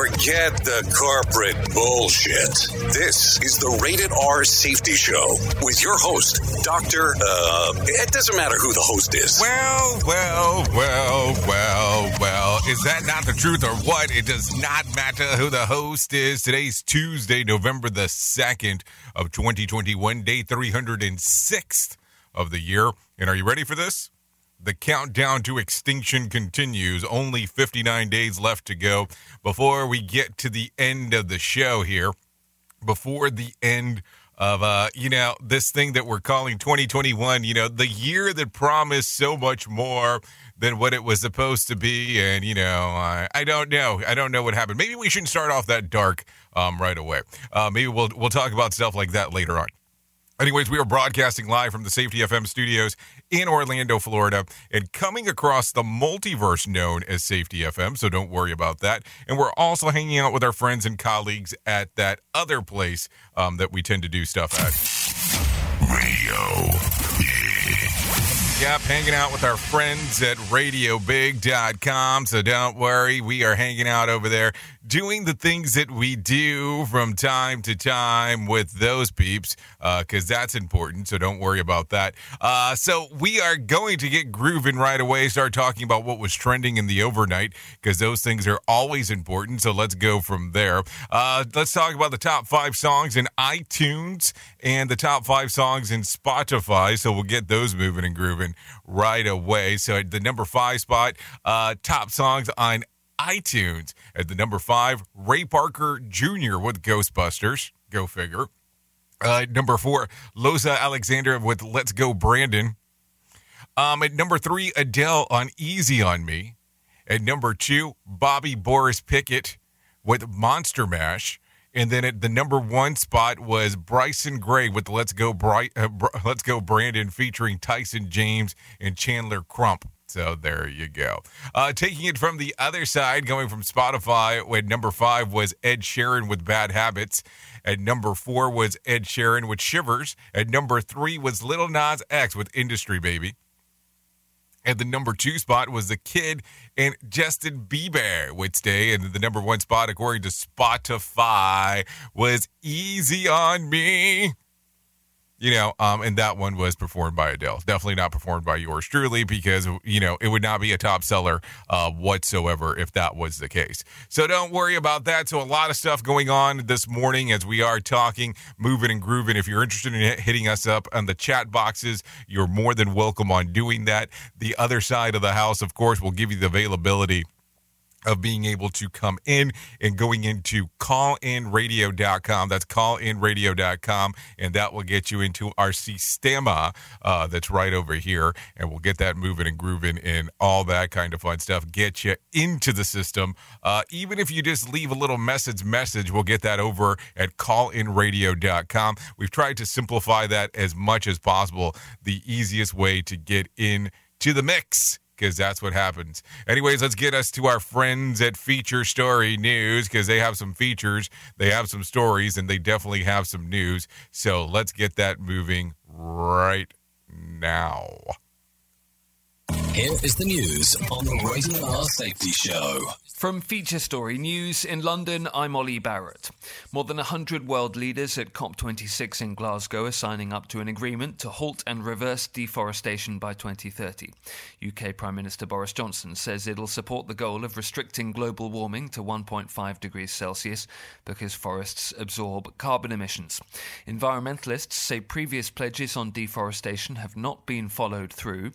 Forget the corporate bullshit. This is the Rated R Safety Show with your host, Dr. Uh, it doesn't matter who the host is. Well, well, well, well, well. Is that not the truth or what? It does not matter who the host is. Today's Tuesday, November the 2nd of 2021, day 306th of the year. And are you ready for this? The countdown to extinction continues. Only 59 days left to go before we get to the end of the show here. Before the end of uh, you know, this thing that we're calling 2021, you know, the year that promised so much more than what it was supposed to be. And, you know, I, I don't know. I don't know what happened. Maybe we shouldn't start off that dark um, right away. Uh, maybe we'll we'll talk about stuff like that later on. Anyways, we are broadcasting live from the Safety FM studios in Orlando, Florida, and coming across the multiverse known as Safety FM, so don't worry about that. And we're also hanging out with our friends and colleagues at that other place um, that we tend to do stuff at. Radio. Yep, hanging out with our friends at radiobig.com. So don't worry, we are hanging out over there doing the things that we do from time to time with those peeps because uh, that's important. So don't worry about that. Uh, so we are going to get grooving right away, start talking about what was trending in the overnight because those things are always important. So let's go from there. Uh, let's talk about the top five songs in iTunes and the top five songs in Spotify. So we'll get those moving and grooving right away. So the number five spot, uh, top songs on iTunes. At the number five, Ray Parker Jr. with Ghostbusters. Go figure. Uh, number four, Loza Alexander with Let's Go Brandon. Um, at number three, Adele on Easy on Me. At number two, Bobby Boris Pickett with Monster Mash. And then at the number one spot was Bryson Gray with Let's Go Bright, uh, Let's Go Brandon featuring Tyson James and Chandler Crump. So there you go. Uh, taking it from the other side, going from Spotify, when number five was Ed Sheeran with Bad Habits. At number four was Ed Sheeran with Shivers. At number three was Lil Nas X with Industry Baby. At the number two spot was The Kid and Justin Bieber would stay. And the number one spot, according to Spotify, was Easy on Me you know, um, and that one was performed by Adele. Definitely not performed by yours truly because, you know, it would not be a top seller uh, whatsoever if that was the case. So don't worry about that. So a lot of stuff going on this morning as we are talking, moving and grooving. If you're interested in hitting us up on the chat boxes, you're more than welcome on doing that. The other side of the house, of course, will give you the availability of being able to come in and going into callinradio.com. That's callinradio.com, and that will get you into our Sistema uh, that's right over here, and we'll get that moving and grooving and all that kind of fun stuff. Get you into the system. Uh, even if you just leave a little message, message, we'll get that over at callinradio.com. We've tried to simplify that as much as possible. The easiest way to get in to the mix because that's what happens. Anyways, let's get us to our friends at Feature Story News because they have some features, they have some stories, and they definitely have some news. So let's get that moving right now. Here is the news on the Rated R Safety Show. From Feature Story News in London, I'm Ollie Barrett. More than 100 world leaders at COP26 in Glasgow are signing up to an agreement to halt and reverse deforestation by 2030. UK Prime Minister Boris Johnson says it'll support the goal of restricting global warming to 1.5 degrees Celsius because forests absorb carbon emissions. Environmentalists say previous pledges on deforestation have not been followed through.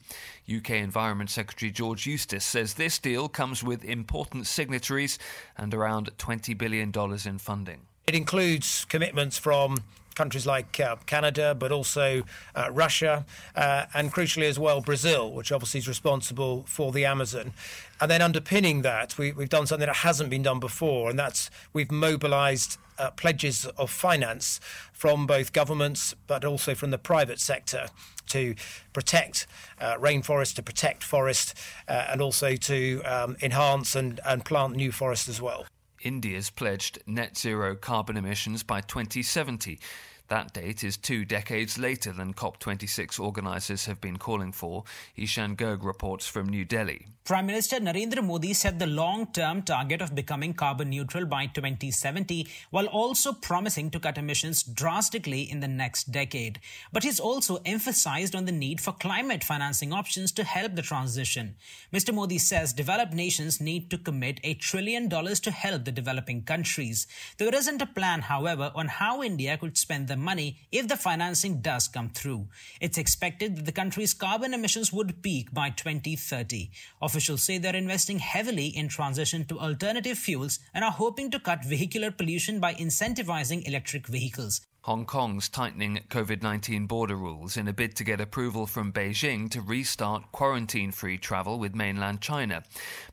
UK Environment Secretary George Eustice says this deal comes with important signatories and around $20 billion in funding. It includes commitments from countries like uh, Canada, but also uh, Russia, uh, and crucially as well, Brazil, which obviously is responsible for the Amazon. And then underpinning that, we, have done something that hasn't been done before, and that's we've mobilized uh, pledges of finance from both governments but also from the private sector to protect uh, rainforest, to protect forest, uh, and also to um, enhance and, and plant new forest as well. India's pledged net zero carbon emissions by 2070. That date is two decades later than COP26 organisers have been calling for. Ishan Garg reports from New Delhi. Prime Minister Narendra Modi set the long term target of becoming carbon neutral by 2070, while also promising to cut emissions drastically in the next decade. But he's also emphasized on the need for climate financing options to help the transition. Mr. Modi says developed nations need to commit a trillion dollars to help the developing countries. There isn't a plan, however, on how India could spend the money if the financing does come through. It's expected that the country's carbon emissions would peak by 2030. Officials say they're investing heavily in transition to alternative fuels and are hoping to cut vehicular pollution by incentivizing electric vehicles. Hong Kong's tightening COVID 19 border rules in a bid to get approval from Beijing to restart quarantine free travel with mainland China.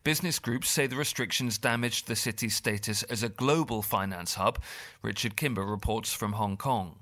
Business groups say the restrictions damaged the city's status as a global finance hub. Richard Kimber reports from Hong Kong.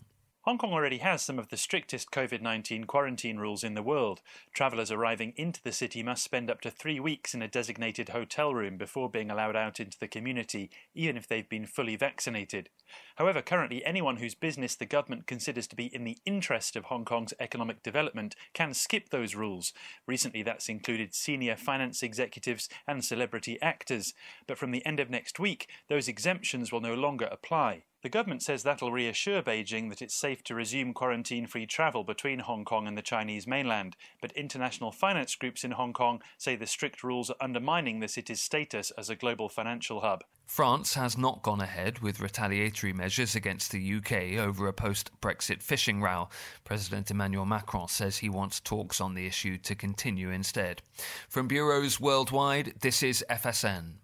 Hong Kong already has some of the strictest COVID 19 quarantine rules in the world. Travellers arriving into the city must spend up to three weeks in a designated hotel room before being allowed out into the community, even if they've been fully vaccinated. However, currently, anyone whose business the government considers to be in the interest of Hong Kong's economic development can skip those rules. Recently, that's included senior finance executives and celebrity actors. But from the end of next week, those exemptions will no longer apply. The government says that'll reassure Beijing that it's safe to resume quarantine free travel between Hong Kong and the Chinese mainland, but international finance groups in Hong Kong say the strict rules are undermining the city's status as a global financial hub. France has not gone ahead with retaliatory measures against the UK over a post Brexit fishing row. President Emmanuel Macron says he wants talks on the issue to continue instead. From bureaus worldwide, this is FSN.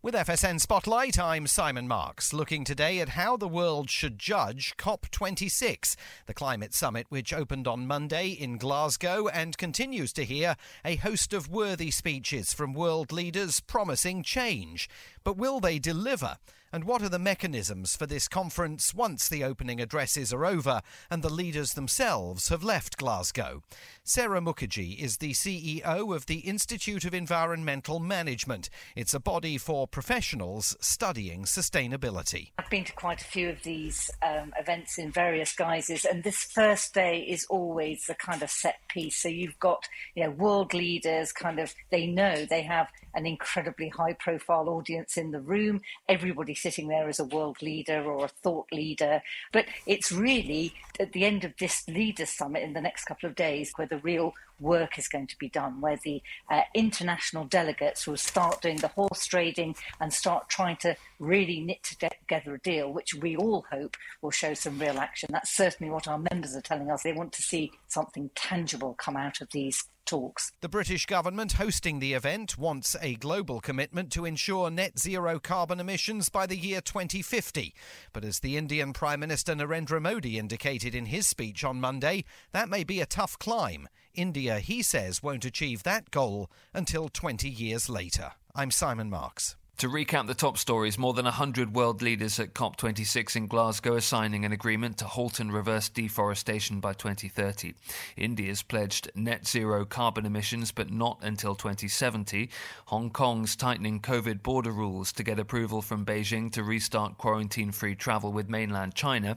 With FSN Spotlight, I'm Simon Marks, looking today at how the world should judge COP26, the climate summit which opened on Monday in Glasgow and continues to hear a host of worthy speeches from world leaders promising change. But will they deliver? And what are the mechanisms for this conference once the opening addresses are over and the leaders themselves have left Glasgow? Sarah Mukherjee is the CEO of the Institute of Environmental Management. It's a body for professionals studying sustainability. I've been to quite a few of these um, events in various guises, and this first day is always the kind of set piece. So you've got you know world leaders, kind of they know they have an incredibly high profile audience in the room. Everybody sitting there as a world leader or a thought leader. But it's really at the end of this leaders summit in the next couple of days where the real work is going to be done, where the uh, international delegates will start doing the horse trading and start trying to really knit together a deal, which we all hope will show some real action. That's certainly what our members are telling us. They want to see something tangible come out of these talks. The British government hosting the event wants a global commitment to ensure net zero carbon emissions by the year 2050. But as the Indian Prime Minister Narendra Modi indicated in his speech on Monday, that may be a tough climb. India, he says, won't achieve that goal until 20 years later. I'm Simon Marks. To recap the top stories, more than 100 world leaders at COP26 in Glasgow are signing an agreement to halt and reverse deforestation by 2030. India's pledged net zero carbon emissions, but not until 2070. Hong Kong's tightening COVID border rules to get approval from Beijing to restart quarantine free travel with mainland China.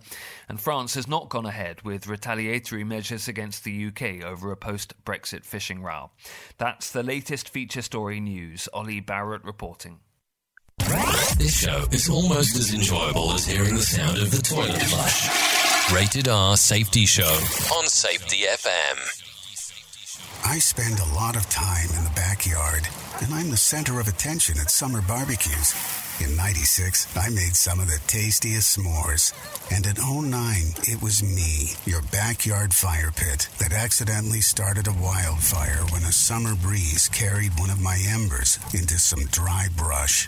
And France has not gone ahead with retaliatory measures against the UK over a post Brexit fishing row. That's the latest feature story news. Ollie Barrett reporting. This show is almost as enjoyable as hearing the sound of the toilet flush. Rated R Safety Show on Safety FM. I spend a lot of time in the backyard, and I'm the center of attention at summer barbecues. In 96, I made some of the tastiest s'mores. And in 09, it was me, your backyard fire pit, that accidentally started a wildfire when a summer breeze carried one of my embers into some dry brush.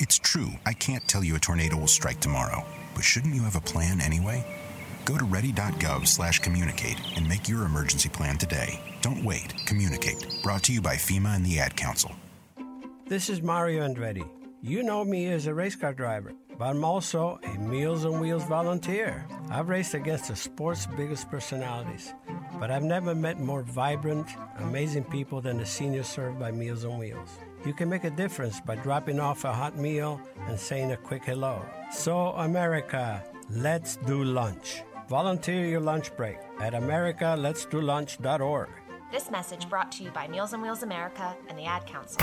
It's true, I can't tell you a tornado will strike tomorrow, but shouldn't you have a plan anyway? Go to ready.gov slash communicate and make your emergency plan today. Don't wait. Communicate. Brought to you by FEMA and the Ad Council. This is Mario Andretti. You know me as a race car driver, but I'm also a Meals on Wheels volunteer. I've raced against the sport's biggest personalities, but I've never met more vibrant, amazing people than the seniors served by Meals on Wheels. You can make a difference by dropping off a hot meal and saying a quick hello. So, America, let's do lunch. Volunteer your lunch break at americaletsdolunch.org. This message brought to you by Meals on Wheels America and the Ad Council.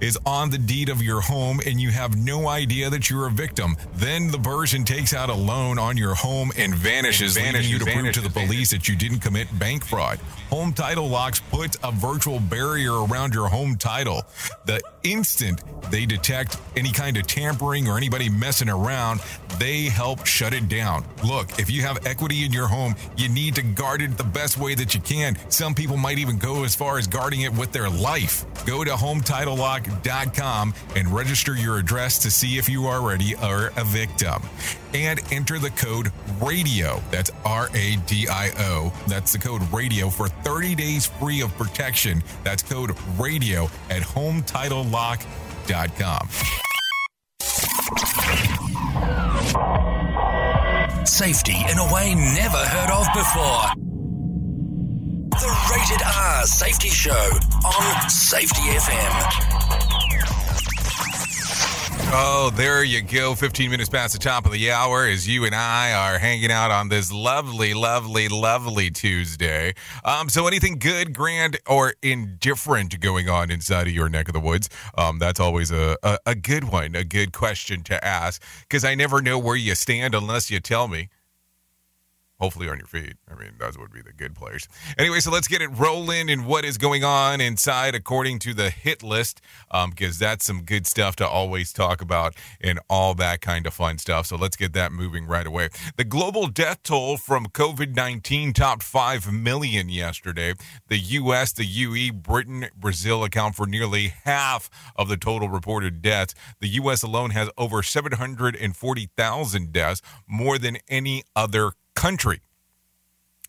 is on the deed of your home and you have no idea that you're a victim. Then the person takes out a loan on your home and vanishes, And leaving you to vanishes, prove to the police that you didn't commit bank fraud. Home Title Locks puts a virtual barrier around your home title. The instant they detect any kind of tampering or anybody messing around, they help shut it down. Look, if you have equity in your home, you need to guard it the best way that you can. Some people might even go as far as guarding it with their life. Go to hometitlelock.com and register your address to see if you already are a victim. And enter the code RADIO. That's R A D I O. That's the code RADIO for 30 days free of protection. That's code RADIO at hometitlelock.com. Safety in a way never heard of before. The Rated R Safety Show on Safety FM. Oh, there you go. 15 minutes past the top of the hour as you and I are hanging out on this lovely, lovely, lovely Tuesday. Um, so, anything good, grand, or indifferent going on inside of your neck of the woods? Um, that's always a, a, a good one, a good question to ask because I never know where you stand unless you tell me. Hopefully on your feet. I mean, those would be the good players. Anyway, so let's get it rolling and what is going on inside according to the hit list, um, because that's some good stuff to always talk about and all that kind of fun stuff. So let's get that moving right away. The global death toll from COVID 19 topped 5 million yesterday. The U.S., the UE, Britain, Brazil account for nearly half of the total reported deaths. The U.S. alone has over 740,000 deaths, more than any other country.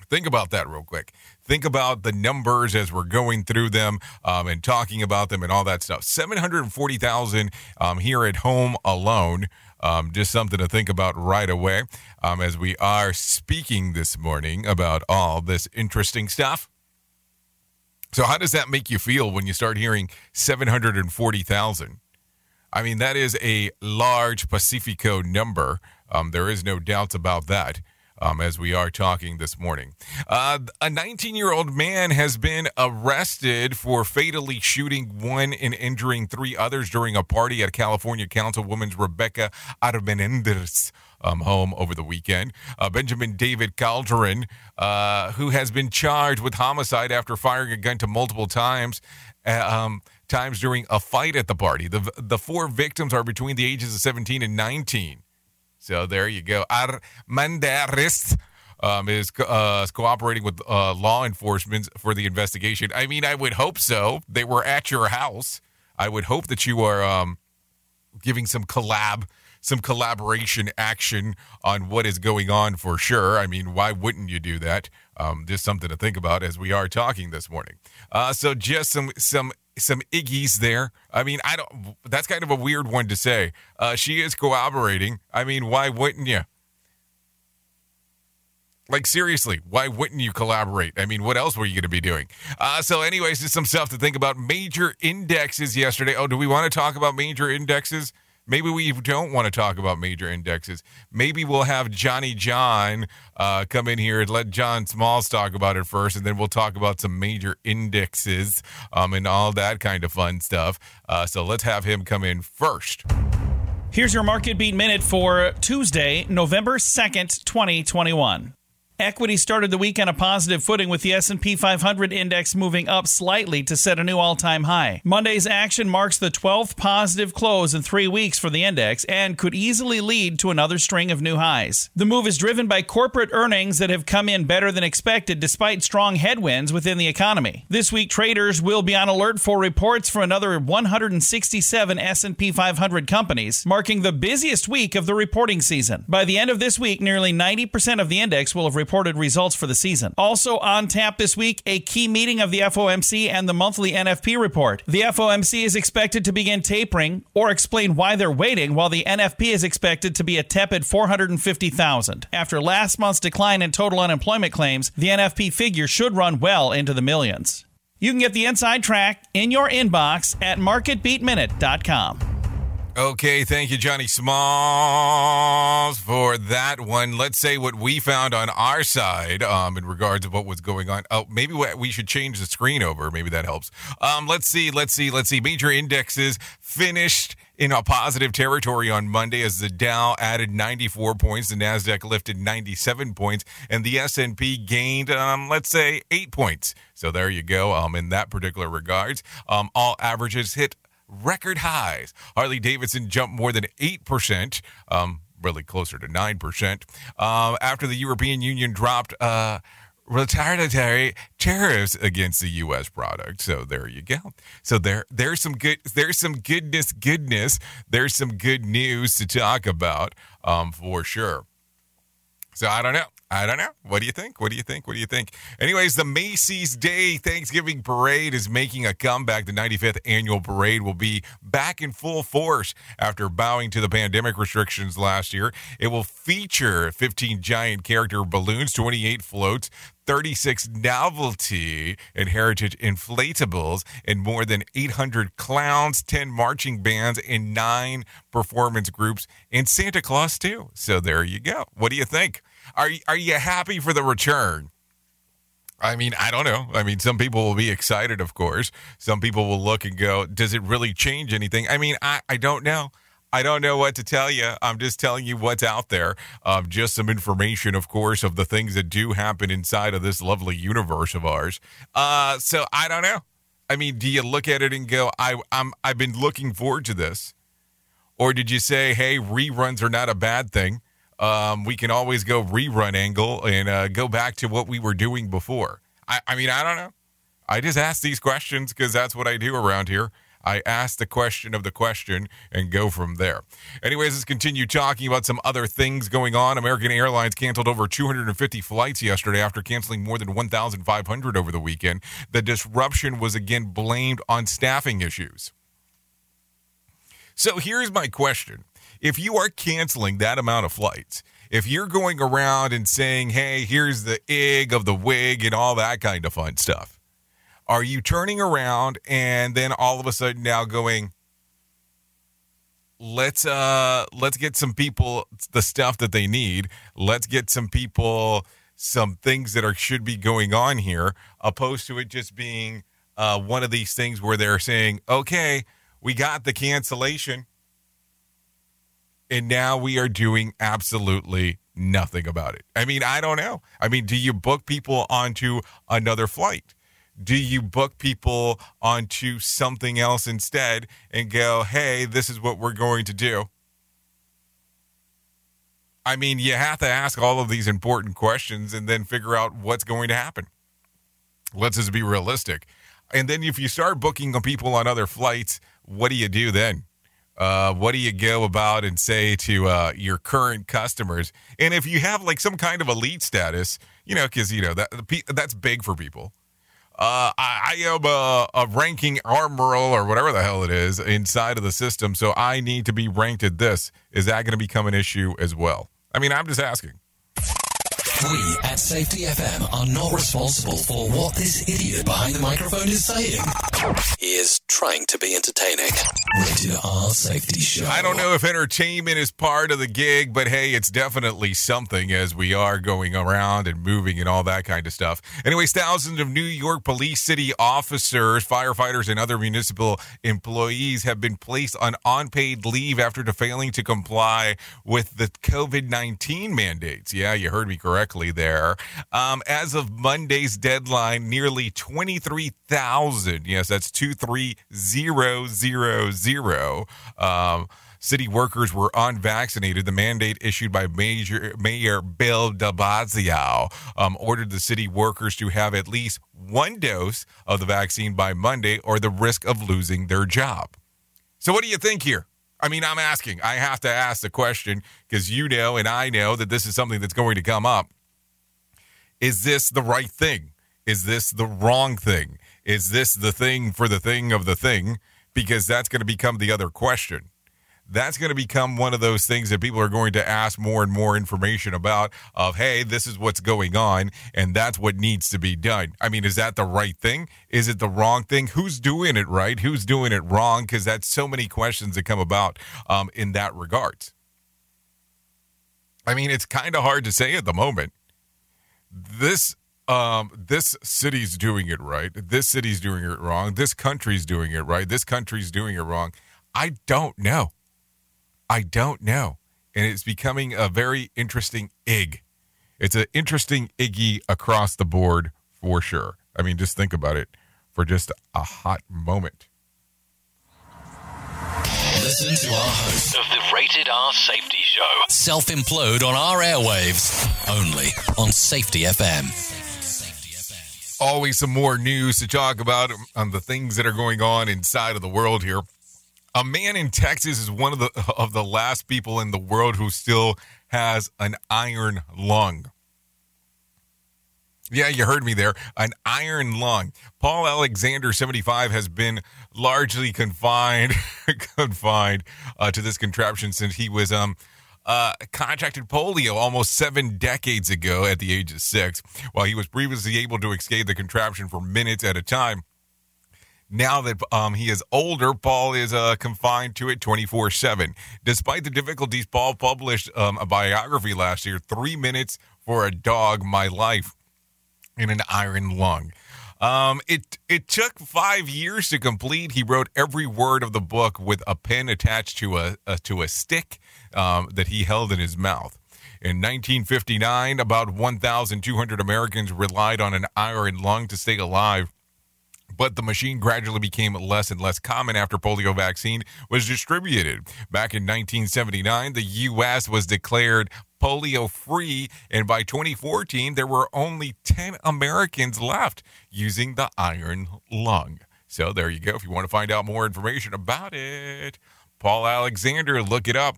Think about that real quick. Think about the numbers as we're going through them um, and talking about them and all that stuff. 740,000 um, here at home alone. Um, just something to think about right away um, as we are speaking this morning about all this interesting stuff. So, how does that make you feel when you start hearing 740,000? I mean, that is a large Pacifico number. Um, there is no doubt about that. Um, as we are talking this morning. Uh, a 19 year old man has been arrested for fatally shooting one and injuring three others during a party at California Councilwoman Rebecca Armenender's um, home over the weekend. Uh, Benjamin David Calderon, uh, who has been charged with homicide after firing a gun to multiple times. Uh, um, times during a fight at the party. The the four victims are between the ages of 17 and 19. So there you go. Armendariz um, is uh, cooperating with uh, law enforcement for the investigation. I mean, I would hope so. They were at your house. I would hope that you are um, giving some collab, some collaboration action on what is going on for sure. I mean, why wouldn't you do that? Um, just something to think about as we are talking this morning. Uh, so just some some some iggies there. I mean, I don't. That's kind of a weird one to say. Uh, she is cooperating. I mean, why wouldn't you? Like seriously, why wouldn't you collaborate? I mean, what else were you going to be doing? Uh, so, anyways, just some stuff to think about. Major indexes yesterday. Oh, do we want to talk about major indexes? Maybe we don't want to talk about major indexes. Maybe we'll have Johnny John uh, come in here and let John Smalls talk about it first, and then we'll talk about some major indexes um, and all that kind of fun stuff. Uh, so let's have him come in first. Here's your market beat minute for Tuesday, November 2nd, 2021. Equity started the week on a positive footing with the S&P 500 index moving up slightly to set a new all-time high. Monday's action marks the 12th positive close in 3 weeks for the index and could easily lead to another string of new highs. The move is driven by corporate earnings that have come in better than expected despite strong headwinds within the economy. This week traders will be on alert for reports from another 167 S&P 500 companies, marking the busiest week of the reporting season. By the end of this week, nearly 90% of the index will have reported reported results for the season. Also on tap this week, a key meeting of the FOMC and the monthly NFP report. The FOMC is expected to begin tapering or explain why they're waiting, while the NFP is expected to be a tepid 450,000. After last month's decline in total unemployment claims, the NFP figure should run well into the millions. You can get the inside track in your inbox at marketbeatminute.com. Okay, thank you, Johnny Smalls, for that one. Let's say what we found on our side um, in regards to what was going on. Oh, maybe we should change the screen over. Maybe that helps. Um, let's see, let's see, let's see. Major indexes finished in a positive territory on Monday as the Dow added 94 points, the Nasdaq lifted 97 points, and the S&P gained, um, let's say, eight points. So there you go. Um, in that particular regards, um, all averages hit record highs. Harley Davidson jumped more than 8%, um, really closer to 9%, uh, after the European Union dropped uh, retaliatory tariffs against the U.S. product. So there you go. So there, there's some good, there's some goodness, goodness. There's some good news to talk about um, for sure. So I don't know. I don't know. What do you think? What do you think? What do you think? Anyways, the Macy's Day Thanksgiving Parade is making a comeback. The 95th annual parade will be back in full force after bowing to the pandemic restrictions last year. It will feature 15 giant character balloons, 28 floats, 36 novelty and heritage inflatables, and more than 800 clowns, 10 marching bands, and nine performance groups, and Santa Claus, too. So there you go. What do you think? Are are you happy for the return? I mean, I don't know. I mean, some people will be excited, of course. Some people will look and go, does it really change anything? I mean, I, I don't know. I don't know what to tell you. I'm just telling you what's out there. Um, just some information, of course, of the things that do happen inside of this lovely universe of ours. Uh, so I don't know. I mean, do you look at it and go, I, I'm, I've been looking forward to this? Or did you say, hey, reruns are not a bad thing? Um, we can always go rerun angle and uh, go back to what we were doing before. I, I mean, I don't know. I just ask these questions because that's what I do around here. I ask the question of the question and go from there. Anyways, let's continue talking about some other things going on. American Airlines canceled over 250 flights yesterday after canceling more than 1,500 over the weekend. The disruption was again blamed on staffing issues. So here's my question if you are canceling that amount of flights, if you're going around and saying, hey, here's the ig of the wig and all that kind of fun stuff, are you turning around and then all of a sudden now going, let's uh let's get some people the stuff that they need. Let's get some people some things that are should be going on here, opposed to it just being uh, one of these things where they're saying, okay, we got the cancellation, and now we are doing absolutely nothing about it. I mean, I don't know. I mean, do you book people onto another flight? Do you book people onto something else instead and go, hey, this is what we're going to do? I mean, you have to ask all of these important questions and then figure out what's going to happen. Let's just be realistic. And then if you start booking people on other flights, what do you do then? Uh, what do you go about and say to uh, your current customers? And if you have like some kind of elite status, you know, because you know that that's big for people. Uh, I, I, am a, a ranking admiral or whatever the hell it is inside of the system, so I need to be ranked at this. Is that going to become an issue as well? I mean, I'm just asking. We at Safety FM are not responsible for what this idiot behind the microphone is saying. He is trying to be entertaining. Rated R Safety Show. I don't know if entertainment is part of the gig, but hey, it's definitely something as we are going around and moving and all that kind of stuff. Anyways, thousands of New York police city officers, firefighters, and other municipal employees have been placed on unpaid leave after failing to comply with the COVID 19 mandates. Yeah, you heard me correctly there. Um, as of Monday's deadline, nearly 23,000, yes, that's 23000, um, city workers were unvaccinated. The mandate issued by Major, Mayor Bill de Blasio um, ordered the city workers to have at least one dose of the vaccine by Monday or the risk of losing their job. So, what do you think here? I mean, I'm asking. I have to ask the question because you know and I know that this is something that's going to come up. Is this the right thing? Is this the wrong thing? Is this the thing for the thing of the thing? Because that's going to become the other question. That's going to become one of those things that people are going to ask more and more information about of, hey, this is what's going on, and that's what needs to be done. I mean, is that the right thing? Is it the wrong thing? Who's doing it right? Who's doing it wrong? Because that's so many questions that come about um, in that regard. I mean, it's kind of hard to say at the moment this um, this city's doing it right. This city's doing it wrong. This country's doing it right. This country's doing it wrong. I don't know. I don't know. And it's becoming a very interesting ig. It's an interesting iggy across the board for sure. I mean, just think about it for just a hot moment. Listen to our host of the Rated R Safety Show self implode on our airwaves only on Safety FM. Always some more news to talk about on the things that are going on inside of the world here. A man in Texas is one of the of the last people in the world who still has an iron lung. Yeah, you heard me there. An iron lung. Paul Alexander, 75, has been largely confined confined uh, to this contraption since he was um uh, contracted polio almost seven decades ago at the age of six. While he was previously able to escape the contraption for minutes at a time, now that um, he is older, Paul is uh, confined to it 24 7. Despite the difficulties, Paul published um, a biography last year Three Minutes for a Dog My Life in an iron lung. Um, it it took five years to complete. He wrote every word of the book with a pen attached to a, a to a stick um, that he held in his mouth. In 1959, about 1,200 Americans relied on an iron lung to stay alive but the machine gradually became less and less common after polio vaccine was distributed. Back in 1979, the U.S. was declared polio free, and by 2014, there were only 10 Americans left using the iron lung. So there you go. If you want to find out more information about it, Paul Alexander, look it up.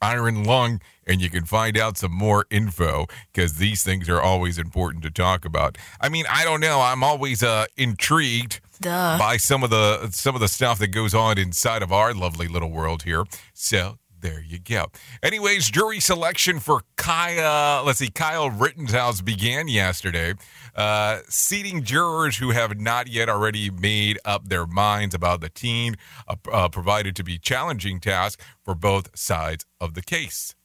Iron lung, and you can find out some more info because these things are always important to talk about. I mean, I don't know. I'm always uh, intrigued Duh. by some of the some of the stuff that goes on inside of our lovely little world here. So There you go. Anyways, jury selection for Kyle, let's see, Kyle Rittenhouse began yesterday, uh, seating jurors who have not yet already made up their minds about the teen, uh, uh, provided to be challenging task for both sides of the case.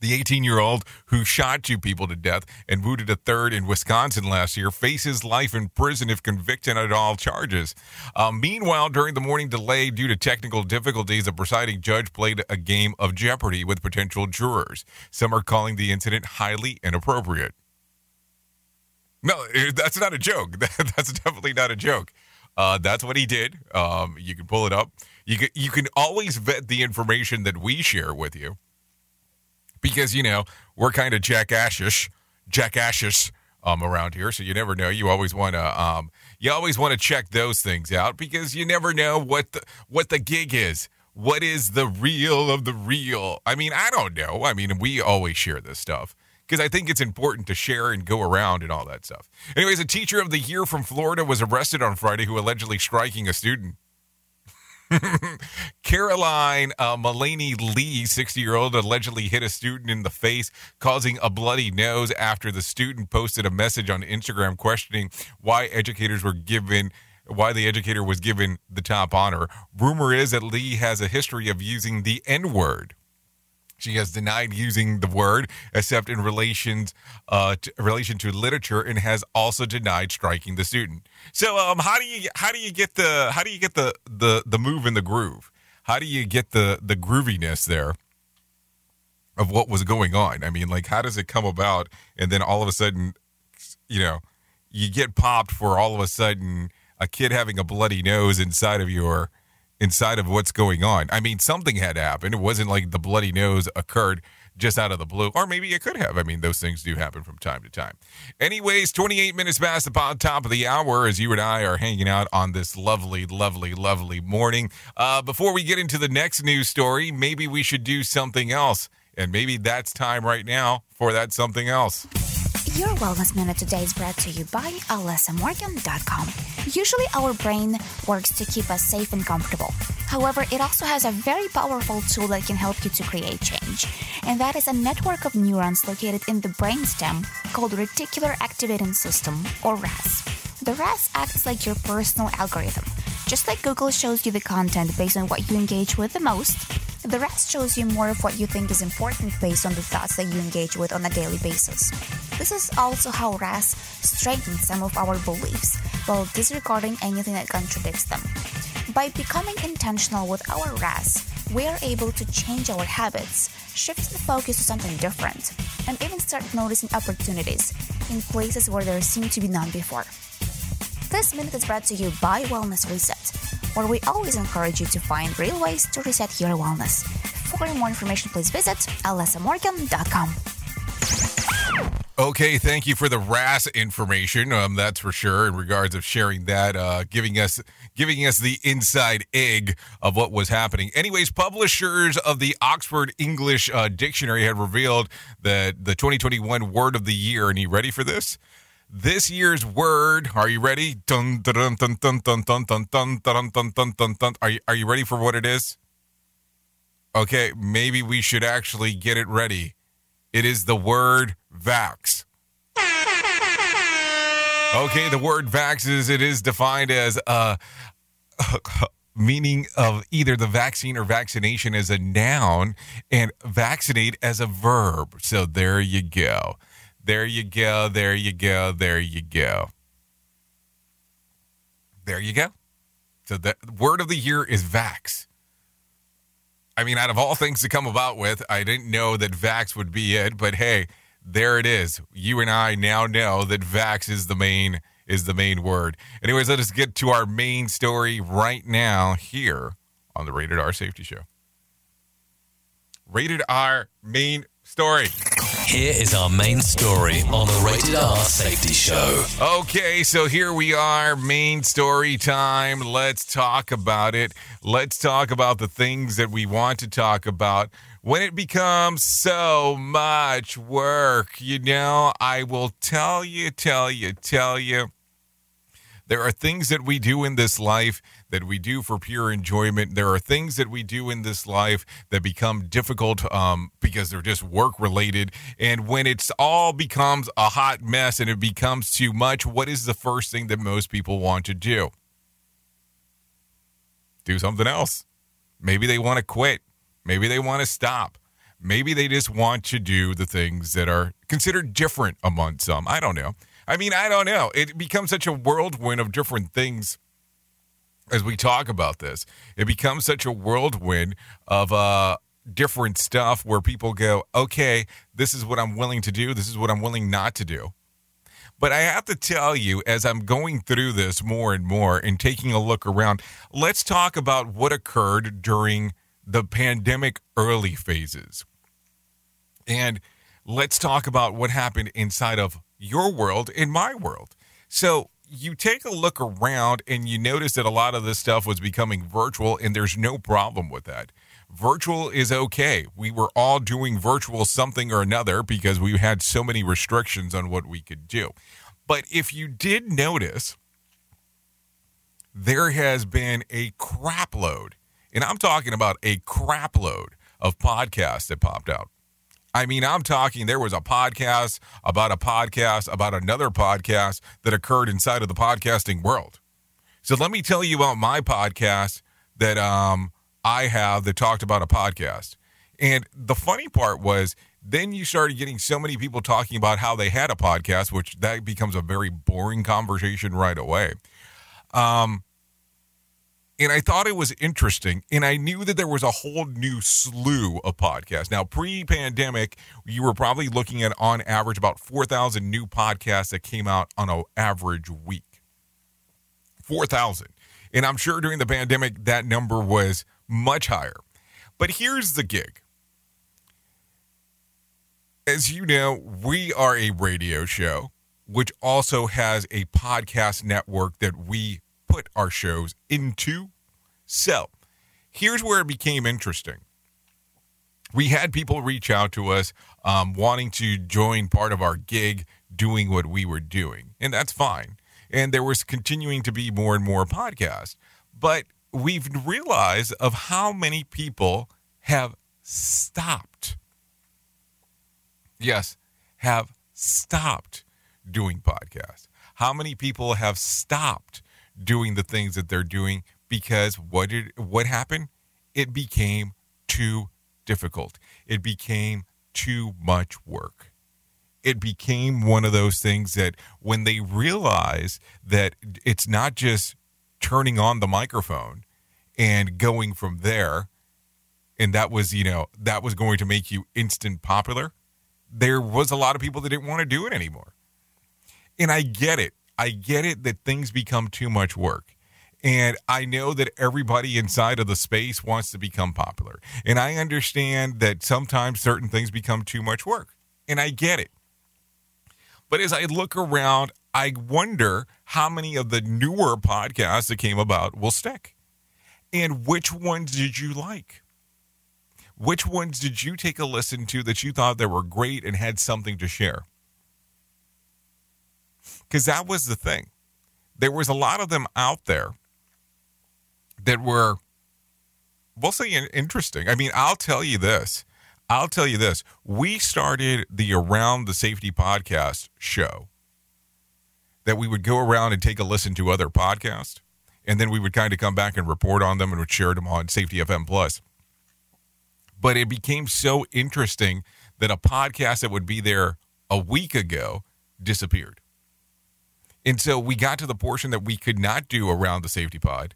The 18 year old who shot two people to death and wounded a third in Wisconsin last year faces life in prison if convicted on all charges. Uh, meanwhile, during the morning delay due to technical difficulties, the presiding judge played a game of Jeopardy with potential jurors. Some are calling the incident highly inappropriate. No, that's not a joke. That's definitely not a joke. Uh, that's what he did. Um, you can pull it up. You can, you can always vet the information that we share with you because you know we're kind of jackashish, jackashish um, around here. So you never know. You always want to um, you always want to check those things out because you never know what the what the gig is. What is the real of the real? I mean, I don't know. I mean, we always share this stuff because I think it's important to share and go around and all that stuff. Anyways, a teacher of the year from Florida was arrested on Friday who allegedly striking a student. Caroline uh, Mulaney Lee, 60 year old, allegedly hit a student in the face, causing a bloody nose after the student posted a message on Instagram questioning why educators were given. Why the educator was given the top honor. Rumor is that Lee has a history of using the N word. She has denied using the word except in relations uh, to, relation to literature, and has also denied striking the student. So, um, how do you how do you get the how do you get the the the move in the groove? How do you get the the grooviness there of what was going on? I mean, like, how does it come about, and then all of a sudden, you know, you get popped for all of a sudden a kid having a bloody nose inside of your inside of what's going on. I mean, something had happened. It wasn't like the bloody nose occurred just out of the blue, or maybe it could have. I mean, those things do happen from time to time. Anyways, 28 minutes past the top of the hour as you and I are hanging out on this lovely, lovely, lovely morning. Uh, before we get into the next news story, maybe we should do something else. And maybe that's time right now for that something else. Your Wellness Minute today is brought to you by AlessaMorgan.com. Usually, our brain works to keep us safe and comfortable. However, it also has a very powerful tool that can help you to create change, and that is a network of neurons located in the brainstem called Reticular Activating System, or RAS. The RAS acts like your personal algorithm. Just like Google shows you the content based on what you engage with the most, the RAS shows you more of what you think is important based on the thoughts that you engage with on a daily basis. This is also how RAS strengthens some of our beliefs while disregarding anything that contradicts them. By becoming intentional with our RAS, we are able to change our habits, shift the focus to something different, and even start noticing opportunities in places where there seemed to be none before. This minute is brought to you by Wellness Reset, where we always encourage you to find real ways to reset your wellness. For more information, please visit alessamorgan.com. Okay, thank you for the RAS information. Um, that's for sure. In regards of sharing that, uh, giving us giving us the inside egg of what was happening. Anyways, publishers of the Oxford English uh, Dictionary had revealed that the 2021 word of the year. And you ready for this? This year's word. Are you ready? Dun dun dun dun dun dun dun dun dun dun dun dun dun. Are you Are you ready for what it is? Okay, maybe we should actually get it ready. It is the word vax. Okay, the word vax is it is defined as uh meaning of either the vaccine or vaccination as a noun and vaccinate as a verb. So there you go. There you go. There you go. There you go. There you go. So the word of the year is vax. I mean, out of all things to come about with, I didn't know that vax would be it, but hey, there it is. You and I now know that vax is the main is the main word. Anyways, let us get to our main story right now here on the Rated R Safety Show. Rated R main story. Here is our main story on the Rated R Safety Show. Okay, so here we are, main story time. Let's talk about it. Let's talk about the things that we want to talk about. When it becomes so much work, you know, I will tell you, tell you, tell you There are things that we do in this life that we do for pure enjoyment. There are things that we do in this life that become difficult um, because they're just work related. And when it's all becomes a hot mess and it becomes too much, what is the first thing that most people want to do? Do something else. Maybe they want to quit. Maybe they want to stop. Maybe they just want to do the things that are considered different among some. I don't know. I mean, I don't know. It becomes such a whirlwind of different things as we talk about this. It becomes such a whirlwind of uh, different stuff where people go, okay, this is what I'm willing to do. This is what I'm willing not to do. But I have to tell you, as I'm going through this more and more and taking a look around, let's talk about what occurred during the pandemic early phases. And let's talk about what happened inside of your world and my world. So, you take a look around and you notice that a lot of this stuff was becoming virtual, and there's no problem with that. Virtual is okay. We were all doing virtual something or another because we had so many restrictions on what we could do. But if you did notice, there has been a crapload, and I'm talking about a crapload of podcasts that popped out. I mean, I'm talking, there was a podcast about a podcast about another podcast that occurred inside of the podcasting world. So let me tell you about my podcast that um, I have that talked about a podcast. And the funny part was, then you started getting so many people talking about how they had a podcast, which that becomes a very boring conversation right away. Um, and I thought it was interesting. And I knew that there was a whole new slew of podcasts. Now, pre pandemic, you were probably looking at on average about 4,000 new podcasts that came out on an average week. 4,000. And I'm sure during the pandemic, that number was much higher. But here's the gig. As you know, we are a radio show, which also has a podcast network that we put our shows into. So here's where it became interesting. We had people reach out to us um, wanting to join part of our gig doing what we were doing, and that's fine. And there was continuing to be more and more podcasts. But we've realized of how many people have stopped. Yes, have stopped doing podcasts. How many people have stopped doing the things that they're doing because what did what happened? It became too difficult. It became too much work. It became one of those things that when they realize that it's not just turning on the microphone and going from there and that was you know that was going to make you instant popular there was a lot of people that didn't want to do it anymore and i get it i get it that things become too much work and I know that everybody inside of the space wants to become popular. And I understand that sometimes certain things become too much work. And I get it. But as I look around, I wonder how many of the newer podcasts that came about will stick. And which ones did you like? Which ones did you take a listen to that you thought that were great and had something to share? Because that was the thing. There was a lot of them out there that were, we'll say, interesting. I mean, I'll tell you this. I'll tell you this. We started the Around the Safety podcast show that we would go around and take a listen to other podcasts, and then we would kind of come back and report on them and would share them on Safety FM Plus. But it became so interesting that a podcast that would be there a week ago disappeared. And so we got to the portion that we could not do around the safety pod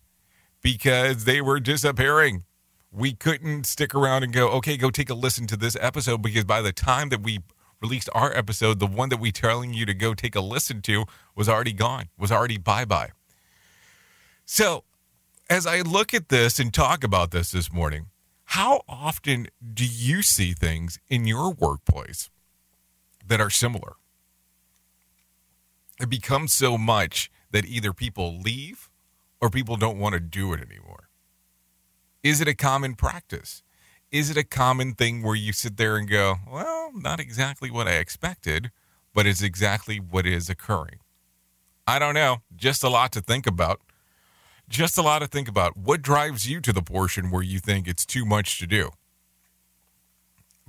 because they were disappearing. We couldn't stick around and go, okay, go take a listen to this episode because by the time that we released our episode, the one that we telling you to go take a listen to was already gone, was already bye bye. So, as I look at this and talk about this this morning, how often do you see things in your workplace that are similar? It becomes so much that either people leave or people don't want to do it anymore? Is it a common practice? Is it a common thing where you sit there and go, well, not exactly what I expected, but it's exactly what is occurring? I don't know. Just a lot to think about. Just a lot to think about. What drives you to the portion where you think it's too much to do?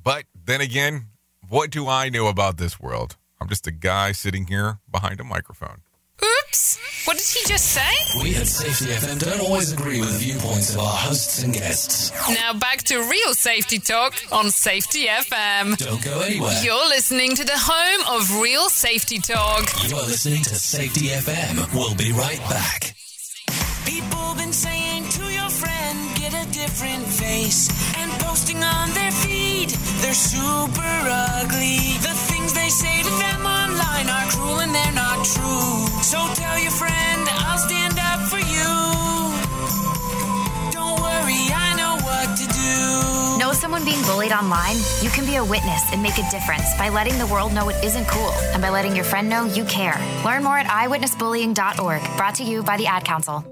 But then again, what do I know about this world? I'm just a guy sitting here behind a microphone. Oops! What did he just say? We at Safety FM don't always agree with the viewpoints of our hosts and guests. Now back to real safety talk on Safety FM. Don't go anywhere. You're listening to the home of real safety talk. You are listening to Safety FM. We'll be right back. People been saying to your friend, get a different face. And posting on their feed, they're super ugly. The things they say to them online are cruel and they're not true. So tell your friend, I'll stand up for you. Don't worry, I know what to do. Know someone being bullied online? You can be a witness and make a difference by letting the world know it isn't cool and by letting your friend know you care. Learn more at iwitnessbullying.org, brought to you by the Ad Council.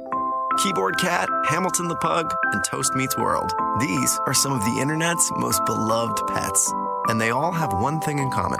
Keyboard Cat, Hamilton the Pug, and Toast Meets World. These are some of the internet's most beloved pets. And they all have one thing in common.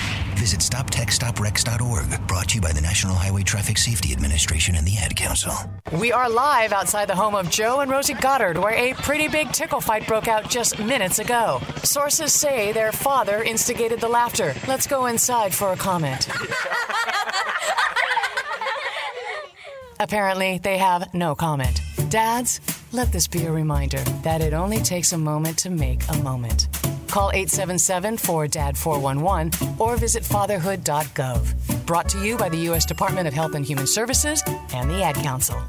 Visit StopTextStopRex.org, brought to you by the National Highway Traffic Safety Administration and the Ad Council. We are live outside the home of Joe and Rosie Goddard, where a pretty big tickle fight broke out just minutes ago. Sources say their father instigated the laughter. Let's go inside for a comment. Apparently, they have no comment. Dads, let this be a reminder that it only takes a moment to make a moment. Call 877 4DAD 411 or visit fatherhood.gov. Brought to you by the U.S. Department of Health and Human Services and the Ad Council.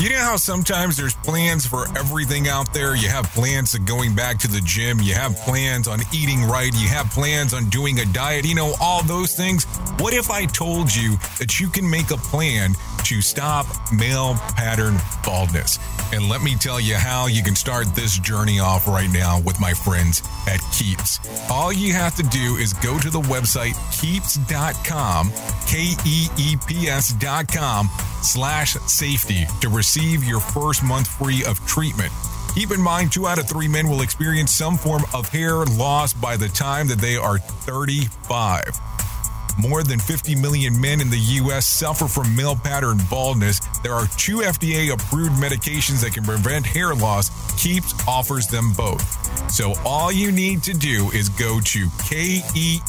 You know how sometimes there's plans for everything out there? You have plans of going back to the gym, you have plans on eating right, you have plans on doing a diet, you know, all those things. What if I told you that you can make a plan to stop male pattern baldness? And let me tell you how you can start this journey off right now with my friends at Keeps. All you have to do is go to the website keeps.com, K E E P S.com slash safety to receive your first month free of treatment. Keep in mind, two out of three men will experience some form of hair loss by the time that they are 35. More than 50 million men in the U.S. suffer from male pattern baldness. There are two FDA approved medications that can prevent hair loss. Keeps offers them both. So all you need to do is go to keeps.com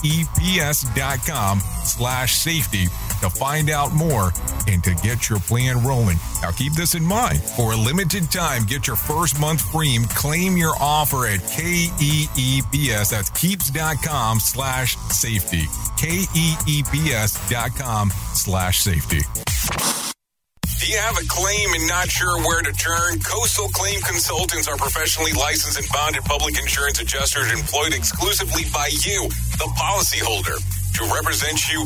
slash safety to find out more and to get your plan rolling. Now keep this in mind. For a limited time, get your first month free. Claim your offer at KEEPS. That's keeps.com slash safety. K-E-E-P-S dot com slash safety. Do you have a claim and not sure where to turn? Coastal Claim Consultants are professionally licensed and bonded public insurance adjusters employed exclusively by you, the policyholder, to represent you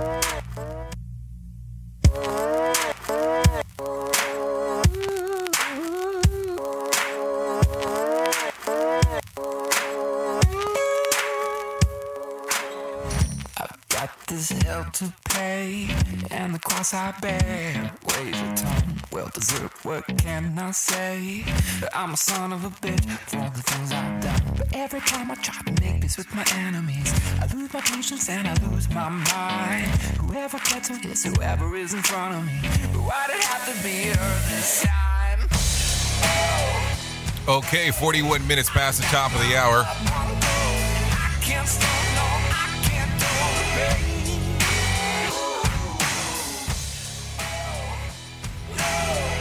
Hell to pay, and the cross I bear weighs a ton. Well deserved, what can I say? I'm a son of a bitch for all the things I've done. But every time I try to make peace with my enemies, I lose my patience and I lose my mind. Whoever gets me is whoever is in front of me. But why'd it have to be her this time? Okay, 41 minutes past the top of the hour.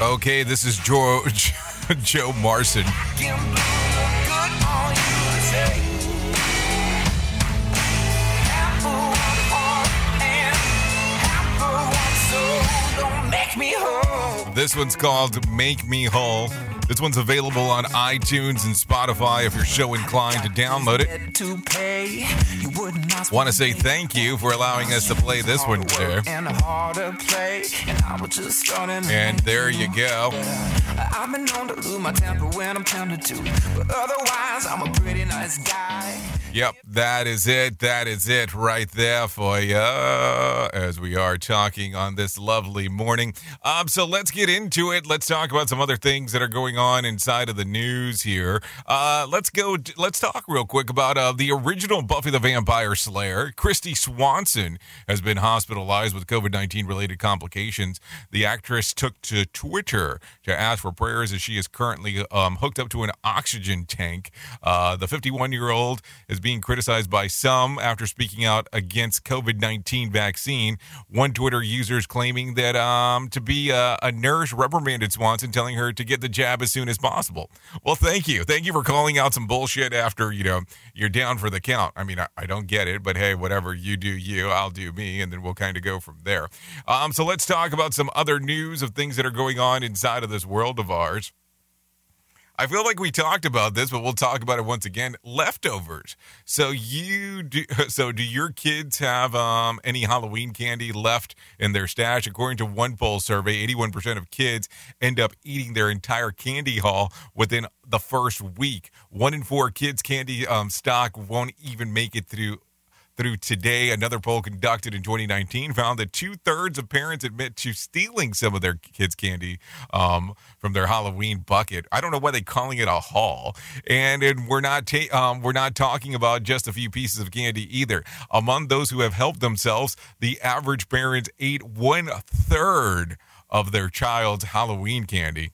Okay, this is George Joe Marson. This one's called Make Me Whole. This one's available on iTunes and Spotify if you're so inclined to download it. To pay, you wouldn't ask Want to say thank you for allowing us to play this one today. and a harder play, and I was just starting. And there you go. I've been known to lose my temper when I'm tempted to, but otherwise I'm a pretty nice guy. Yep, that is it. That is it right there for you as we are talking on this lovely morning. Um, so let's get into it. Let's talk about some other things that are going on inside of the news here. Uh, let's go. Let's talk real quick about uh, the original Buffy the Vampire Slayer. Kristy Swanson has been hospitalized with COVID 19 related complications. The actress took to Twitter to ask for prayers as she is currently um, hooked up to an oxygen tank. Uh, the 51 year old is being criticized by some after speaking out against COVID 19 vaccine. One Twitter user is claiming that um, to be a, a nurse reprimanded Swanson, telling her to get the jab as soon as possible. Well, thank you. Thank you for calling out some bullshit after, you know, you're down for the count. I mean, I, I don't get it, but hey, whatever you do, you, I'll do me, and then we'll kind of go from there. Um, so let's talk about some other news of things that are going on inside of this world of ours. I feel like we talked about this, but we'll talk about it once again. Leftovers. So you do. So do your kids have um, any Halloween candy left in their stash? According to one poll survey, eighty-one percent of kids end up eating their entire candy haul within the first week. One in four kids' candy um, stock won't even make it through through today. Another poll conducted in 2019 found that two thirds of parents admit to stealing some of their kids' candy um, from their Halloween bucket. I don't know why they're calling it a haul. And, and we're not ta- um, we're not talking about just a few pieces of candy either. Among those who have helped themselves, the average parent ate one third of their child's Halloween candy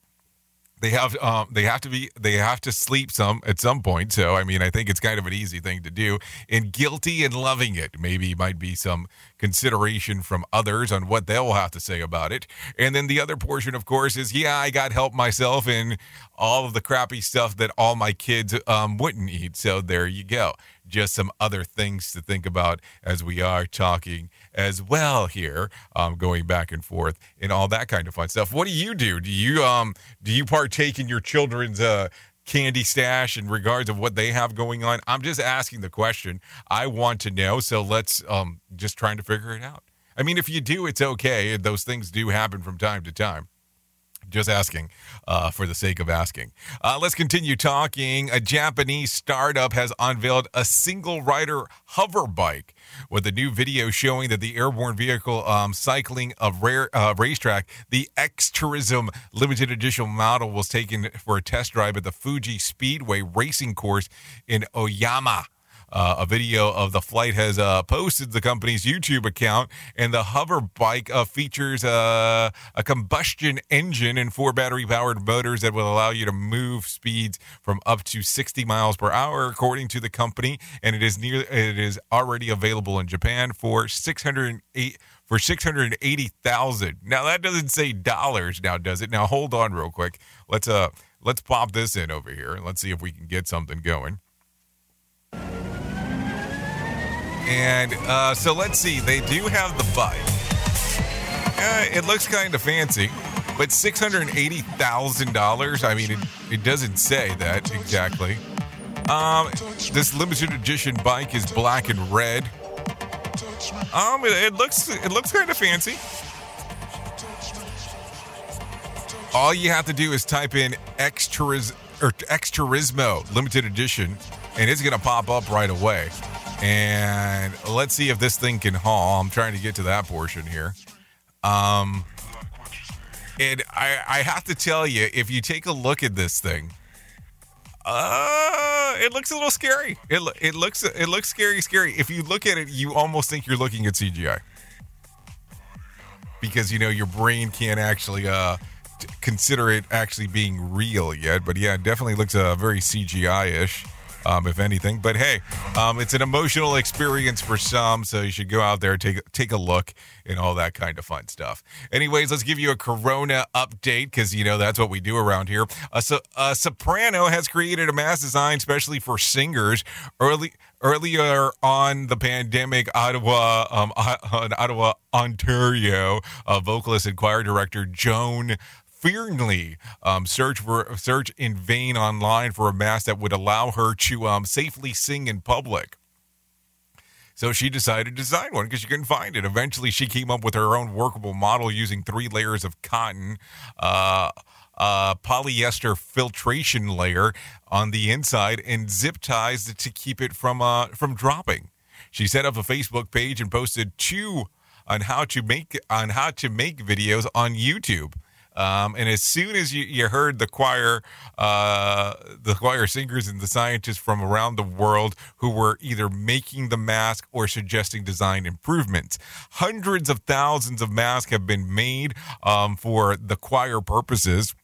they have um, they have to be they have to sleep some at some point. So i mean i think it's kind of an easy thing to do. And guilty and loving it maybe might be some consideration from others on what they'll have to say about it. And then the other portion of course is yeah i got help myself in all of the crappy stuff that all my kids um, wouldn't eat. So there you go just some other things to think about as we are talking as well here, um, going back and forth and all that kind of fun stuff. What do you do? Do you um do you partake in your children's uh candy stash in regards of what they have going on? I'm just asking the question. I want to know, so let's um just trying to figure it out. I mean, if you do, it's okay. Those things do happen from time to time. Just asking uh, for the sake of asking. Uh, let's continue talking. A Japanese startup has unveiled a single rider hover bike with a new video showing that the airborne vehicle um, cycling a rare uh, racetrack, the XTURISMO limited edition model, was taken for a test drive at the Fuji Speedway racing course in Oyama. Uh, a video of the flight has uh, posted the company's YouTube account, and the hover bike uh, features uh, a combustion engine and four battery powered motors that will allow you to move speeds from up to 60 miles per hour, according to the company. And it is near it is already available in Japan for 608 for 680,000. Now that doesn't say dollars now does it? Now hold on real quick. Let's uh let's pop this in over here and let's see if we can get something going. And uh, so let's see. They do have the bike. Uh, it looks kind of fancy. But $680,000, I mean, it, it doesn't say that exactly. Um, this limited edition bike is black and red. Um, it, it looks it looks kind of fancy. All you have to do is type in extras or exturismo limited edition, and it's gonna pop up right away. And let's see if this thing can haul. I'm trying to get to that portion here. Um, and I I have to tell you, if you take a look at this thing, uh, it looks a little scary. It it looks it looks scary, scary. If you look at it, you almost think you're looking at CGI because you know your brain can't actually uh consider it actually being real yet. But yeah, it definitely looks uh, very CGI ish. Um, if anything, but hey, um, it's an emotional experience for some, so you should go out there take take a look and all that kind of fun stuff. Anyways, let's give you a Corona update because you know that's what we do around here. A, so- a soprano has created a mask design specially for singers. Early earlier on the pandemic, Ottawa, um, on Ottawa, Ontario, uh, vocalist and choir director Joan. Fearnley um, search for search in vain online for a mask that would allow her to um, safely sing in public. So she decided to design one because she couldn't find it. Eventually, she came up with her own workable model using three layers of cotton, uh, uh, polyester filtration layer on the inside, and zip ties to keep it from uh, from dropping. She set up a Facebook page and posted two on how to make on how to make videos on YouTube. Um, and as soon as you, you heard the choir, uh, the choir singers and the scientists from around the world who were either making the mask or suggesting design improvements, hundreds of thousands of masks have been made um, for the choir purposes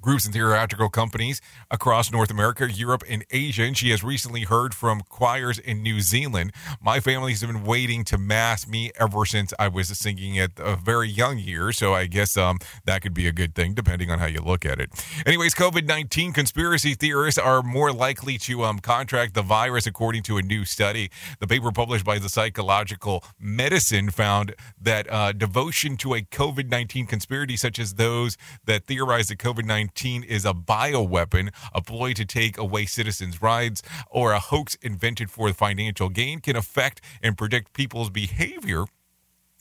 groups and theatrical companies across North America, Europe, and Asia. And she has recently heard from choirs in New Zealand. My family's been waiting to mass me ever since I was singing at a very young year. So I guess um, that could be a good thing, depending on how you look at it. Anyways, COVID 19 conspiracy theorists are more likely to um, contract the virus, according to a new study. The paper published by the Psychological Medicine found that uh, devotion to a COVID 19 conspiracy, such as those that theorize that COVID 19 is a bioweapon, a ploy to take away citizens' rights, or a hoax invented for financial gain, can affect and predict people's behavior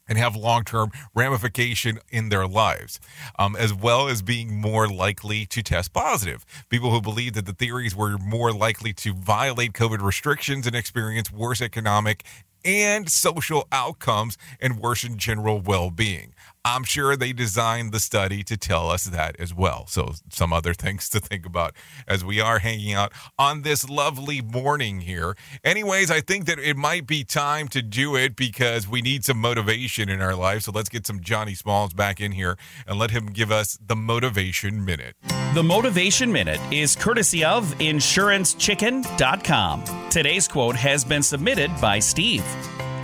and have long term ramification in their lives, um, as well as being more likely to test positive. People who believe that the theories were more likely to violate COVID restrictions and experience worse economic and social outcomes and worsen general well being. I'm sure they designed the study to tell us that as well. So, some other things to think about as we are hanging out on this lovely morning here. Anyways, I think that it might be time to do it because we need some motivation in our life. So, let's get some Johnny Smalls back in here and let him give us the motivation minute. The Motivation Minute is courtesy of InsuranceChicken.com. Today's quote has been submitted by Steve.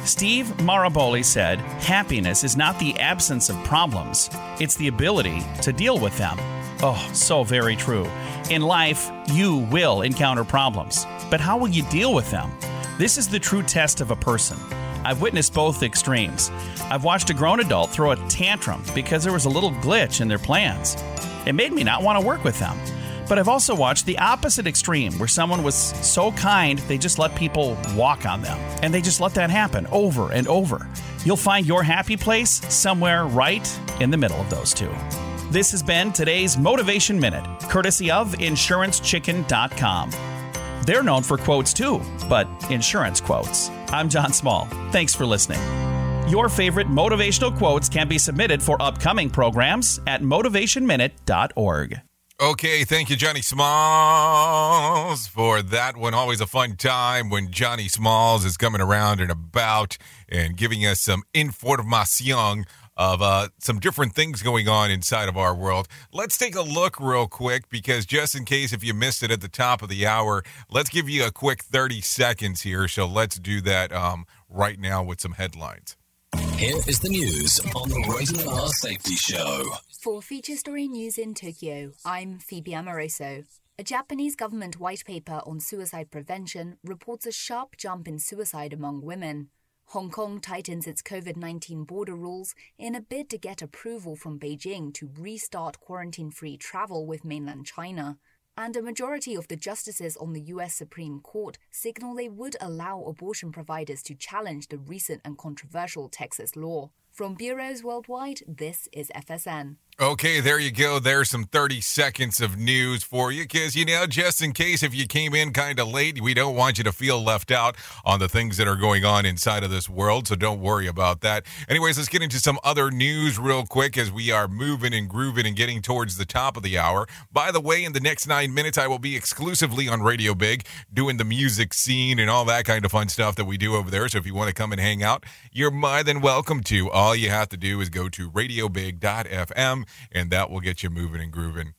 Steve Maraboli said, Happiness is not the absence of problems, it's the ability to deal with them. Oh, so very true. In life, you will encounter problems, but how will you deal with them? This is the true test of a person. I've witnessed both extremes. I've watched a grown adult throw a tantrum because there was a little glitch in their plans. It made me not want to work with them. But I've also watched the opposite extreme where someone was so kind they just let people walk on them. And they just let that happen over and over. You'll find your happy place somewhere right in the middle of those two. This has been today's Motivation Minute, courtesy of InsuranceChicken.com. They're known for quotes too, but insurance quotes. I'm John Small. Thanks for listening. Your favorite motivational quotes can be submitted for upcoming programs at motivationminute.org. Okay, thank you, Johnny Smalls, for that one. Always a fun time when Johnny Smalls is coming around and about and giving us some information of uh, some different things going on inside of our world. Let's take a look real quick because just in case if you missed it at the top of the hour, let's give you a quick 30 seconds here. So let's do that um, right now with some headlines. Here is the news on the Rated R Safety Show. For Feature Story News in Tokyo, I'm Phoebe Amoroso. A Japanese government white paper on suicide prevention reports a sharp jump in suicide among women. Hong Kong tightens its COVID 19 border rules in a bid to get approval from Beijing to restart quarantine free travel with mainland China. And a majority of the justices on the US Supreme Court signal they would allow abortion providers to challenge the recent and controversial Texas law. From bureaus worldwide, this is FSN. Okay, there you go. There's some 30 seconds of news for you because, you know, just in case if you came in kind of late, we don't want you to feel left out on the things that are going on inside of this world. So don't worry about that. Anyways, let's get into some other news real quick as we are moving and grooving and getting towards the top of the hour. By the way, in the next nine minutes, I will be exclusively on Radio Big doing the music scene and all that kind of fun stuff that we do over there. So if you want to come and hang out, you're more than welcome to. All you have to do is go to radiobig.fm and that will get you moving and grooving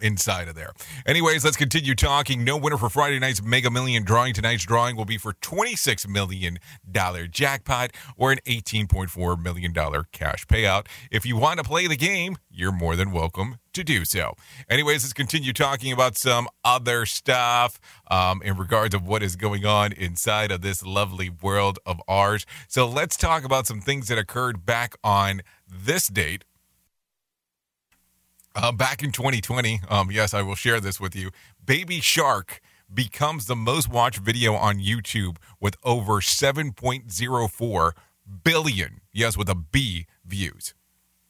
inside of there. Anyways, let's continue talking. No winner for Friday night's Mega Million drawing. Tonight's drawing will be for $26 million jackpot or an $18.4 million cash payout. If you want to play the game, you're more than welcome to do so. Anyways, let's continue talking about some other stuff um, in regards of what is going on inside of this lovely world of ours. So let's talk about some things that occurred back on this date, uh, back in 2020, um, yes, I will share this with you. Baby Shark becomes the most watched video on YouTube with over 7.04 billion, yes, with a B views.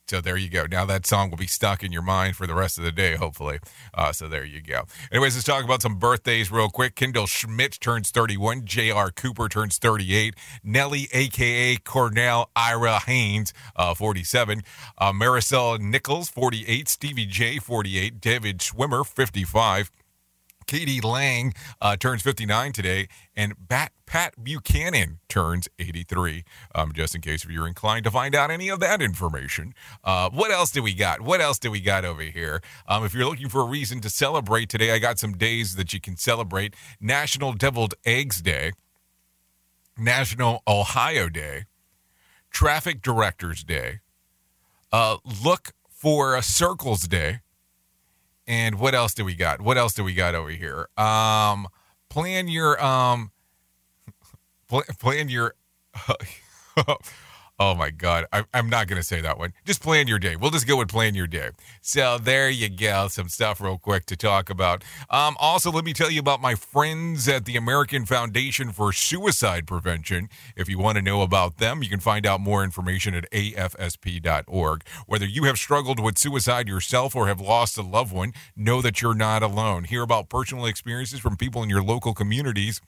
So there you go. Now that song will be stuck in your mind for the rest of the day, hopefully. Uh, so there you go. Anyways, let's talk about some birthdays real quick. Kendall Schmidt turns 31. J.R. Cooper turns 38. Nelly, a.k.a. Cornell Ira Haynes, uh, 47. Uh, Marisol Nichols, 48. Stevie J, 48. David Schwimmer, 55. k.d. lang uh, turns 59 today, and Bat, Pat Buchanan turns 83. Um, just in case if you're inclined to find out any of that information. Uh, what else do we got? What else do we got over here? Um, if you're looking for a reason to celebrate today, I got some days that you can celebrate National Deviled Eggs Day, National Ohio Day, Traffic Directors Day, uh, Look for a Circles Day. And what else do we got? What else do we got over here? Um, plan your um, plan, plan your. oh my God, I, I'm not gonna say that one. Just plan your day. We'll just go with plan your day. So there you go. Some stuff real quick to talk about. Um, also, let me tell you about my friends at the American Foundation for Suicide Prevention. If you want to know about them, you can find out more information at afsp.org. Whether you have struggled with suicide yourself or have lost a loved one, know that you're not alone. Hear about personal experiences from people in your local communities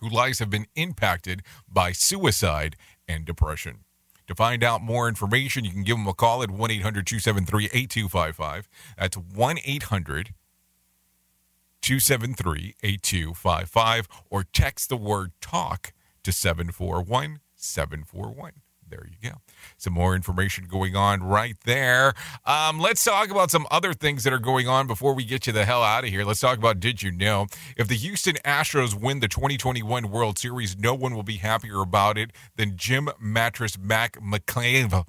whose lives have been impacted by suicide and depression. To find out more information, you can give them a call at 1 800 273 8255. That's 1 800 273 8255, or text the word talk to 741 741. There you go. Some more information going on right there. Um, let's talk about some other things that are going on before we get you the hell out of here. Let's talk about Did You Know? If the Houston Astros win the 2021 World Series, no one will be happier about it than Jim Mattress Mack McClave.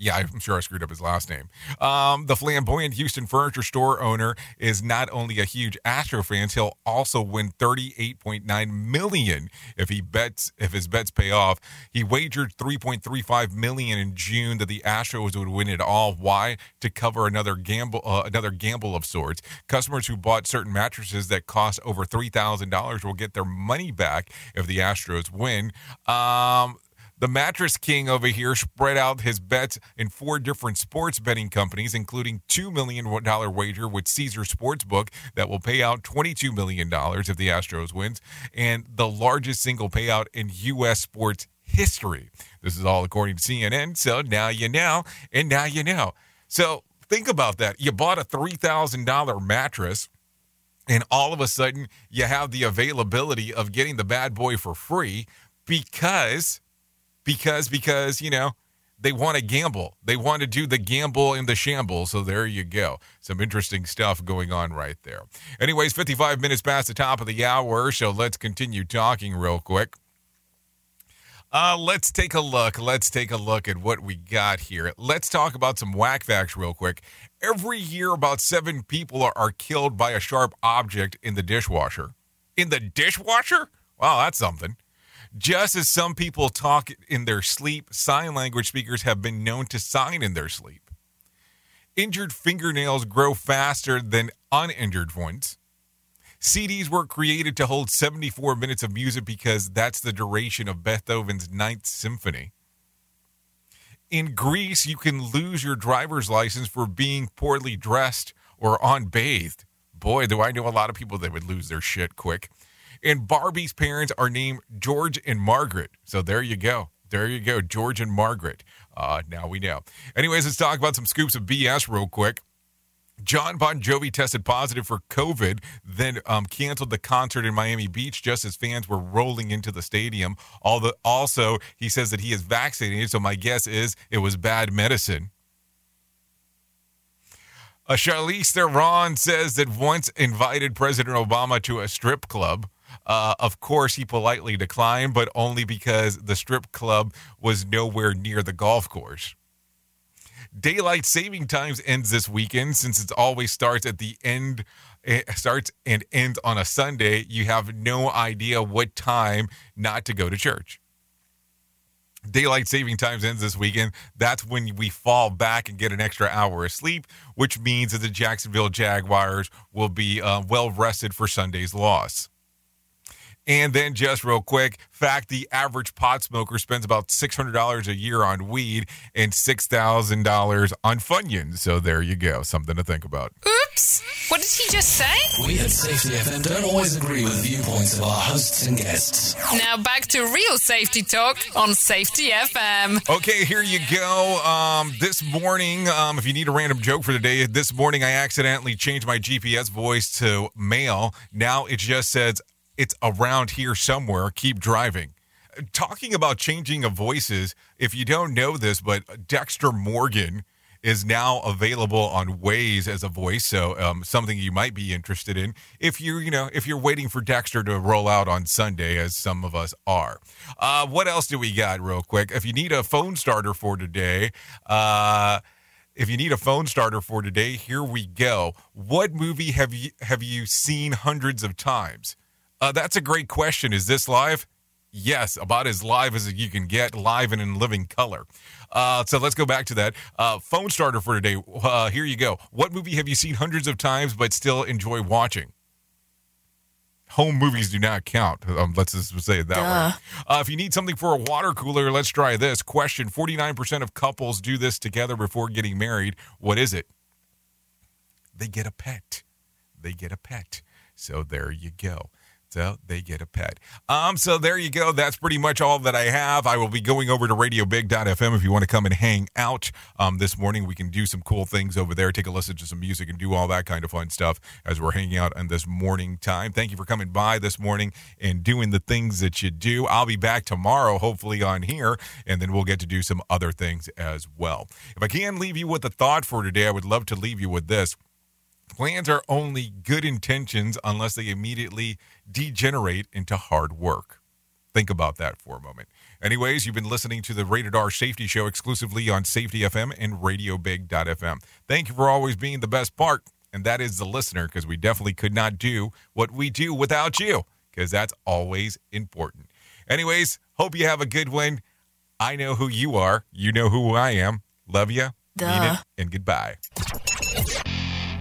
Yeah, I'm sure I screwed up his last name. Um, the flamboyant Houston furniture store owner is not only a huge Astro fan, he'll also win 38.9 million if he bets if his bets pay off. He wagered 3.35 million in June that the Astros would win it all. Why? To cover another gamble, uh, another gamble of sorts. Customers who bought certain mattresses that cost over three thousand dollars will get their money back if the Astros win. Um, the Mattress King over here spread out his bets in four different sports betting companies, including $2 million wager with Caesar Sportsbook that will pay out $22 million if the Astros wins, and the largest single payout in U.S. sports history. This is all according to CNN, so now you know, and now you know. So think about that. You bought a $3,000 mattress and all of a sudden you have the availability of getting the bad boy for free because because because you know they want to gamble they want to do the gamble and the shamble so there you go some interesting stuff going on right there anyways 55 minutes past the top of the hour so let's continue talking real quick uh, let's take a look. Let's take a look at what we got here. Let's talk about some whack facts real quick. Every year, about seven people are, are killed by a sharp object in the dishwasher. In the dishwasher? Wow, that's something. Just as some people talk in their sleep, sign language speakers have been known to sign in their sleep. Injured fingernails grow faster than uninjured ones. CDs were created to hold 74 minutes of music because that's the duration of Beethoven's Ninth Symphony. In Greece, you can lose your driver's license for being poorly dressed or unbathed. Boy, do I know a lot of people that would lose their shit quick. And Barbie's parents are named George and Margaret. So there you go. There you go. George and Margaret. Uh, now we know. Anyways, let's talk about some scoops of BS real quick. Jon Bon Jovi tested positive for COVID, then um, canceled the concert in Miami Beach just as fans were rolling into the stadium. The, also, he says that he is vaccinated, so my guess is it was bad medicine. A Charlize Theron says that once invited President Obama to a strip club. Uh, of course, he politely declined, but only because the strip club was nowhere near the golf course. Daylight saving times ends this weekend since it always starts at the end it starts and ends on a Sunday. You have no idea what time not to go to church. Daylight saving times ends this weekend. That's when we fall back and get an extra hour of sleep, which means that the Jacksonville Jaguars will be uh, well rested for Sunday's loss. And then, just real quick, fact the average pot smoker spends about $600 a year on weed and $6,000 on Funyuns. So there you go. Something to think about. Oops. What did he just say? We at Safety FM don't always agree with the viewpoints of our hosts and guests. Now back to real safety talk on Safety FM. Okay, here you go. Um, this morning, um, if you need a random joke for the day, this morning I accidentally changed my GPS voice to male. Now it just says, it's around here somewhere. Keep driving. Talking about changing of voices, if you don't know this, but Dexter Morgan is now available on Waze as a voice, so um, something you might be interested in if you you know if you're waiting for Dexter to roll out on Sunday, as some of us are. Uh, what else do we got, real quick? If you need a phone starter for today, uh, if you need a phone starter for today, here we go. What movie have you have you seen hundreds of times? Uh, that's a great question. Is this live? Yes, about as live as you can get, live and in living color. Uh, so let's go back to that. Uh, phone starter for today. Uh, here you go. What movie have you seen hundreds of times but still enjoy watching? Home movies do not count. Um, let's just say it that Duh. way. Uh, if you need something for a water cooler, let's try this. Question 49% of couples do this together before getting married. What is it? They get a pet. They get a pet. So there you go. So they get a pet. Um, so there you go. That's pretty much all that I have. I will be going over to radiobig.fm if you want to come and hang out um, this morning. We can do some cool things over there, take a listen to some music and do all that kind of fun stuff as we're hanging out on this morning time. Thank you for coming by this morning and doing the things that you do. I'll be back tomorrow, hopefully on here, and then we'll get to do some other things as well. If I can leave you with a thought for today, I would love to leave you with this. Plans are only good intentions unless they immediately degenerate into hard work. Think about that for a moment. Anyways, you've been listening to the Rated R Safety Show exclusively on Safety FM and RadioBig.fm. Thank you for always being the best part, and that is the listener, because we definitely could not do what we do without you, because that's always important. Anyways, hope you have a good one. I know who you are. You know who I am. Love you. Mean it, and goodbye.